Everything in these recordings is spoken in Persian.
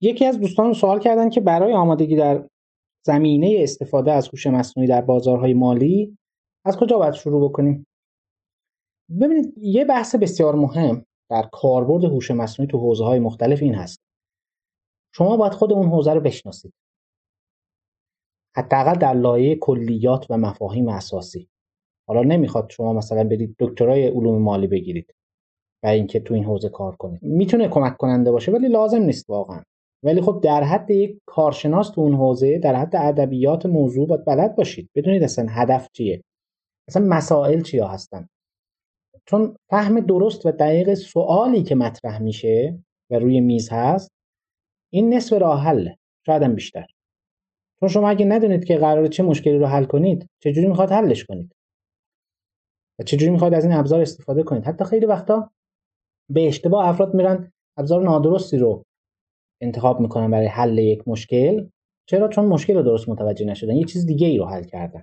یکی از دوستان سوال کردن که برای آمادگی در زمینه استفاده از هوش مصنوعی در بازارهای مالی از کجا باید شروع بکنیم؟ ببینید یه بحث بسیار مهم در کاربرد هوش مصنوعی تو حوزه های مختلف این هست. شما باید خود اون حوزه رو بشناسید. حداقل در لایه کلیات و مفاهیم اساسی. حالا نمی‌خواد شما مثلا برید دکترای علوم مالی بگیرید و اینکه تو این حوزه کار کنید. می‌تونه کمک کننده باشه ولی لازم نیست واقعا. ولی خب در حد یک کارشناس تو اون حوزه در حد ادبیات موضوع باید بلد باشید. بدونید اصلا هدف چیه؟ اصلا مسائل چیا هستن؟ چون فهم درست و دقیق سوالی که مطرح میشه و روی میز هست این نصف راه حله شاید هم بیشتر. چون شما اگه ندونید که قرار چه مشکلی رو حل کنید چجوری می‌خواد حلش کنید؟ و چجوری می‌خواد از این ابزار استفاده کنید؟ حتی خیلی وقتا به اشتباه افراد میرن ابزار نادرستی رو انتخاب می‌کنن برای حل یک مشکل. چرا؟ چون مشکل رو درست متوجه نشدن. یه چیز دیگه ای رو حل کردن.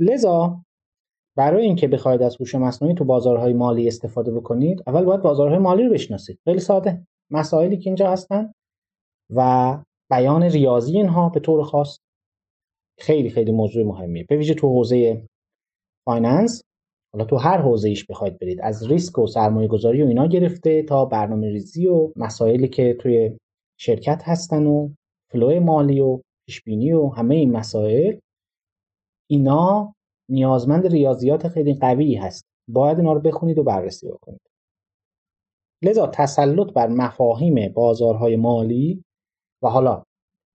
لذا برای اینکه بخواید از هوش مصنوعی تو بازارهای مالی استفاده بکنید اول باید بازارهای مالی رو بشناسید. خیلی ساده. مسائلی که اینجا هستن و بیان ریاضی اینها به طور خاص. خیلی خیلی موضوع مهمیه. به ویژه تو حوزه finance. حالا تو هر حوزه ایش بخواید برید. از ریسک و سرمایه گذاری و اینا گرفته تا برنامه ریزی و مسائلی که توی شرکت هستن و flow مالی و پیشبینی و همه این مسائل اینا نیازمند ریاضیات خیلی قوی هست. باید اینا رو بخونید و بررسی بکنید. لذا تسلط بر مفاهیم بازارهای مالی و حالا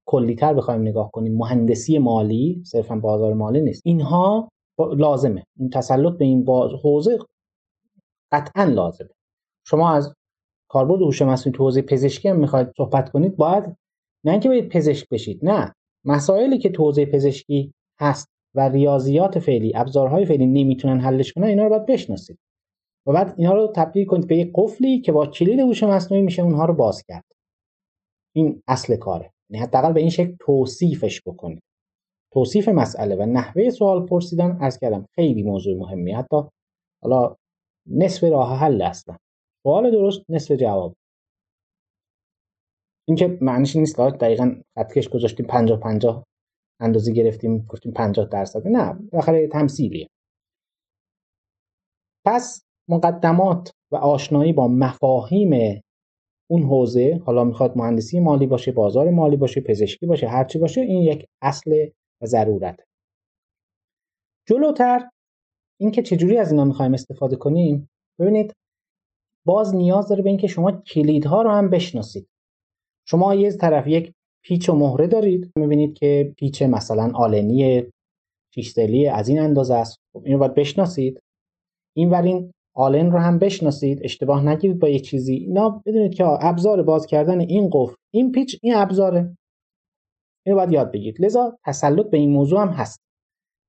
کلیتر بخوایم نگاه کنیم مهندسی مالی صرفا بازار مالی نیست. اینها لازمه. این تسلط به این باز حوزه قطعا لازمه. شما از کاربرد هوش مصنوعی تو حوزه پزشکی هم می‌خواید صحبت کنید باید نه اینکه باید پزشک بشید نه. مسائلی که تو پزشکی هست و ریاضیات فعلی ابزارهای فعلی نمی‌تونن حلش کنن اینا رو باید بشناسید. و بعد اینا رو تبدیل کنید به یک قفلی که با کلید هوش مصنوعی میشه اونها رو باز کرد. این اصل کاره. یعنی حداقل به این شکل توصیفش بکنید. توصیف مسئله و نحوه سوال پرسیدن از کردم خیلی موضوع مهمی. حتی حالا نصف راه حل هستن. سوال درست نصف جواب. این که معنیش نیست که دقیقا خطکش گذاشتیم 50 50 اندازه گرفتیم گفتیم 50 درصد. نه بالاخره تمثیلیه. پس مقدمات و آشنایی با مفاهیم اون حوزه حالا می‌خواد مهندسی مالی باشه بازار مالی باشه پزشکی باشه هرچی باشه این یک اصل ضرورت. جلوتر اینکه چجوری از اینا می‌خوایم استفاده کنیم؟ ببینید باز نیاز داره به اینکه شما کلیدها رو هم بشناسید. شما یه طرف یک پیچ و مهره دارید. می‌بینید که پیچ مثلا آلنی پیشتلی از این اندازه است. خب اینو باید بشناسید. این این آلن رو هم بشناسید. اشتباه نگیرید با یک چیزی. اینا بدونید که ابزار باز کردن این قفل این پیچ این ابزاره. اینو باید یاد بگیرید. لذا تسلط به این موضوع هم هست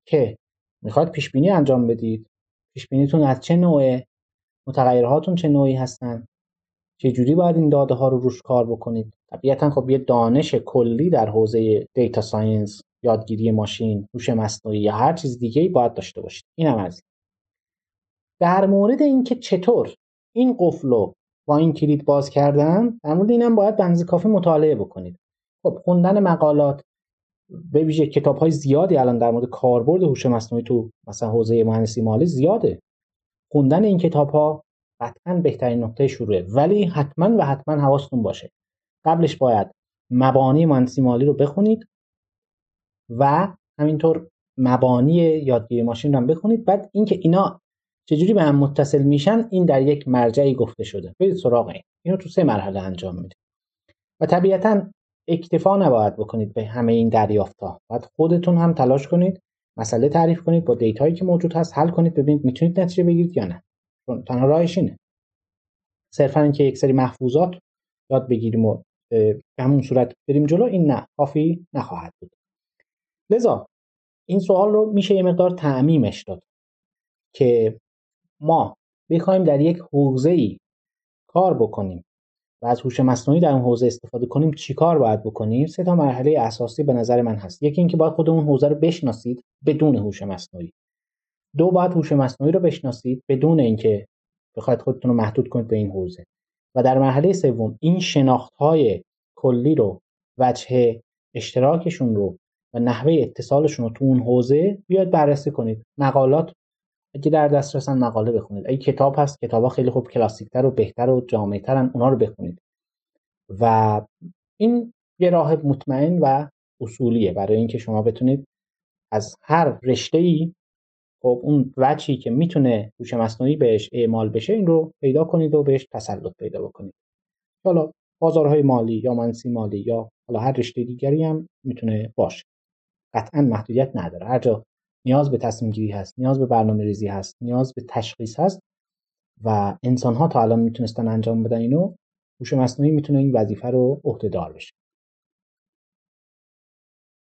که می‌خواد پیش بینی انجام بدید. پیش بینیتون از چه نوعه؟ متغیرهاتون چه نوعی هستن؟ چه جوری باید این داده ها رو روش کار بکنید؟ طبیعتا خب یه دانش کلی در حوزه data science یادگیری ماشین هوش مصنوعی یا هر چیز دیگه ای باید داشته باشید. این هم از در مورد اینکه چطور این قفل رو با این کلید باز کردن در مورد اینم باید بنز کافی مطالعه بکنید. خب خوندن مقالات به ویژه کتاب های زیادی الان در مورد کاربرد هوش مصنوعی تو مثلا حوزه مهندسی مالی زیاده. خوندن این کتاب ها قطعا بهترین نقطه شروعه ولی حتما و حتما حواستون باشه. قبلش باید مبانی مهندسی مالی رو بخونید و همینطور مبانی یادگیری ماشین رو بخونید. بعد اینکه اینا چجوری به هم متصل میشن این در یک مرجعی گفته شده. برید سراغ این. اینو تو سه مرحله انجام میده و طبیعتا اکتفا نباید بکنید به همه این دریافت ها باید خودتون هم تلاش کنید مسئله تعریف کنید با دیتایی که موجود هست حل کنید ببینید می‌تونید نتیجه بگیرید یا نه. تنها راهش اینه. صرفا اینکه یک سری محفوظات یاد بگیریم و به همون صورت بریم جلو این نه کافی نخواهد بود. لذا این سوال رو میشه یه مقدار تعمیمش داد که ما بخوایم در یک حوزه ای کار بکنیم و از هوش مصنوعی در اون حوزه استفاده کنیم چیکار باید بکنیم؟ سه تا مرحله اساسی به نظر من هست. یکی اینکه باید خود اون حوزه رو بشناسید بدون هوش مصنوعی. دو باید هوش مصنوعی رو بشناسید بدون اینکه بخواید خودتون رو محدود کنید به این حوزه. و در مرحله سوم این شناخت های کلی رو وجه اشتراکشون رو و نحوه اتصالشون رو تو اون حوزه بیاید بررسی کنید. مقالات اگه در دسترسن مقاله بخونید. اگه کتاب هست کتابا خیلی خوب کلاسیکتر و بهتر و جامعترن اونا رو بخونید. و این یه راه مطمئن و اصولیه برای اینکه شما بتونید از هر رشته ای خب اون وجهی که می‌تونه هوش مصنوعی بهش اعمال بشه این رو پیدا کنید و بهش تسلط پیدا بکنید. حالا بازارهای مالی یا منسی مالی یا حالا هر رشته دیگری هم می‌تونه باشه. قطعا محدودیت نداره. هر جا نیاز به تصمیم گیری هست نیاز به برنامه ریزی هست نیاز به تشخیص هست و انسان ها تا الان می‌تونستن انجام بدن اینو هوش مصنوعی می‌تونه این وظیفه رو عهدهدار بشه.